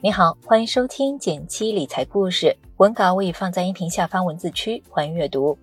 你好，欢迎收听减七理财故事，文稿我已放在音频下方文字区，欢迎阅读。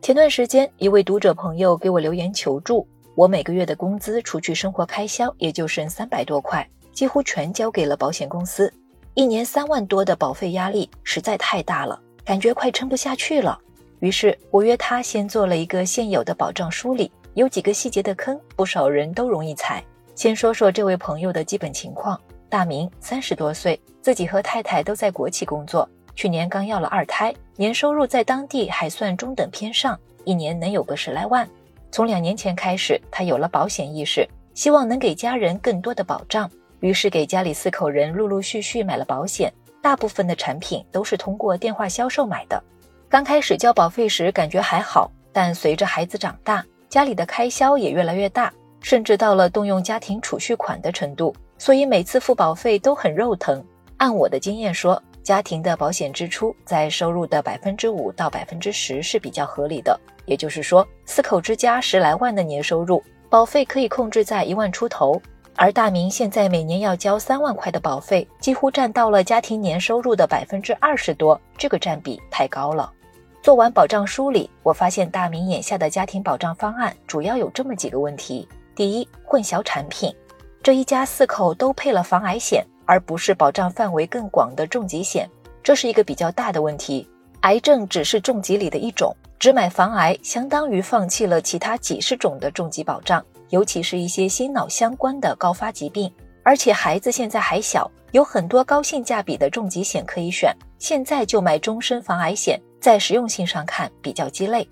前段时间，一位读者朋友给我留言求助，我每个月的工资除去生活开销，也就剩三百多块，几乎全交给了保险公司，一年三万多的保费压力实在太大了，感觉快撑不下去了。于是我约他先做了一个现有的保障梳理。有几个细节的坑，不少人都容易踩。先说说这位朋友的基本情况：大明，三十多岁，自己和太太都在国企工作，去年刚要了二胎，年收入在当地还算中等偏上，一年能有个十来万。从两年前开始，他有了保险意识，希望能给家人更多的保障，于是给家里四口人陆陆续续买了保险，大部分的产品都是通过电话销售买的。刚开始交保费时感觉还好，但随着孩子长大，家里的开销也越来越大，甚至到了动用家庭储蓄款的程度，所以每次付保费都很肉疼。按我的经验说，家庭的保险支出在收入的百分之五到百分之十是比较合理的。也就是说，四口之家十来万的年收入，保费可以控制在一万出头。而大明现在每年要交三万块的保费，几乎占到了家庭年收入的百分之二十多，这个占比太高了。做完保障梳理，我发现大明眼下的家庭保障方案主要有这么几个问题：第一，混淆产品，这一家四口都配了防癌险，而不是保障范围更广的重疾险，这是一个比较大的问题。癌症只是重疾里的一种，只买防癌相当于放弃了其他几十种的重疾保障，尤其是一些心脑相关的高发疾病。而且孩子现在还小，有很多高性价比的重疾险可以选，现在就买终身防癌险。在实用性上看比较鸡肋。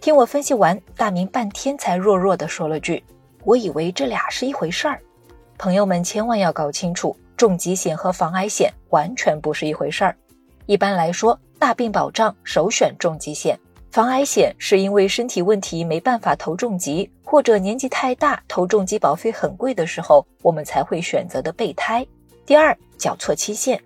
听我分析完，大明半天才弱弱地说了句：“我以为这俩是一回事儿。”朋友们千万要搞清楚，重疾险和防癌险完全不是一回事儿。一般来说，大病保障首选重疾险，防癌险是因为身体问题没办法投重疾，或者年纪太大投重疾保费很贵的时候，我们才会选择的备胎。第二，缴错期限。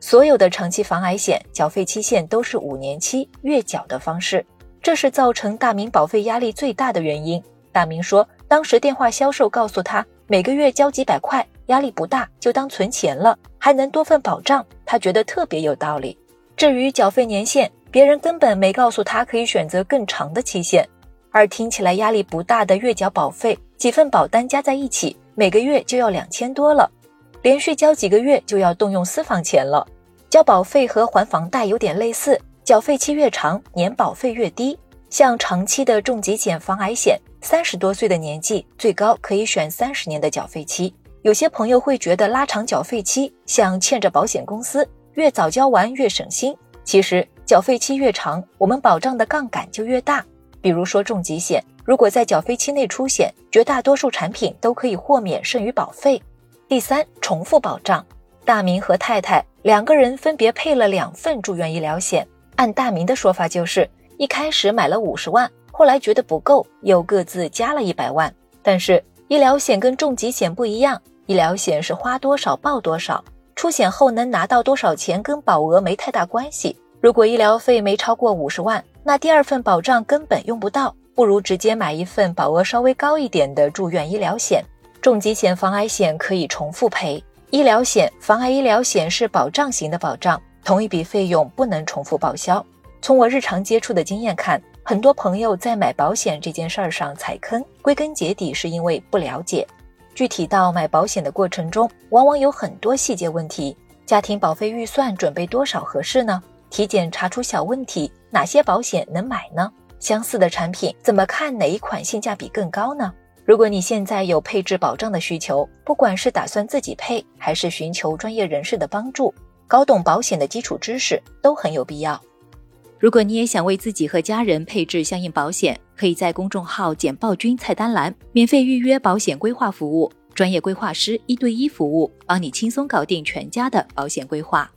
所有的长期防癌险缴费期限都是五年期月缴的方式，这是造成大明保费压力最大的原因。大明说，当时电话销售告诉他每个月交几百块，压力不大，就当存钱了，还能多份保障，他觉得特别有道理。至于缴费年限，别人根本没告诉他可以选择更长的期限，而听起来压力不大的月缴保费，几份保单加在一起，每个月就要两千多了，连续交几个月就要动用私房钱了。交保费和还房贷有点类似，缴费期越长，年保费越低。像长期的重疾险、防癌险，三十多岁的年纪最高可以选三十年的缴费期。有些朋友会觉得拉长缴费期像欠着保险公司，越早交完越省心。其实缴费期越长，我们保障的杠杆就越大。比如说重疾险，如果在缴费期内出险，绝大多数产品都可以豁免剩余保费。第三，重复保障。大明和太太两个人分别配了两份住院医疗险。按大明的说法，就是一开始买了五十万，后来觉得不够，又各自加了一百万。但是医疗险跟重疾险不一样，医疗险是花多少报多少，出险后能拿到多少钱跟保额没太大关系。如果医疗费没超过五十万，那第二份保障根本用不到，不如直接买一份保额稍微高一点的住院医疗险。重疾险、防癌险可以重复赔。医疗险、防癌医疗险是保障型的保障，同一笔费用不能重复报销。从我日常接触的经验看，很多朋友在买保险这件事儿上踩坑，归根结底是因为不了解。具体到买保险的过程中，往往有很多细节问题。家庭保费预算准备多少合适呢？体检查出小问题，哪些保险能买呢？相似的产品怎么看哪一款性价比更高呢？如果你现在有配置保障的需求，不管是打算自己配，还是寻求专业人士的帮助，搞懂保险的基础知识都很有必要。如果你也想为自己和家人配置相应保险，可以在公众号“简报君”菜单栏免费预约保险规划服务，专业规划师一对一服务，帮你轻松搞定全家的保险规划。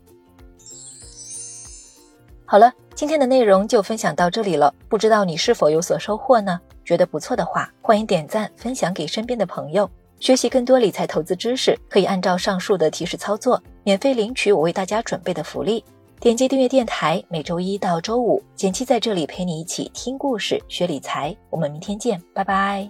好了，今天的内容就分享到这里了，不知道你是否有所收获呢？觉得不错的话，欢迎点赞分享给身边的朋友。学习更多理财投资知识，可以按照上述的提示操作，免费领取我为大家准备的福利。点击订阅电台，每周一到周五，简七在这里陪你一起听故事、学理财。我们明天见，拜拜。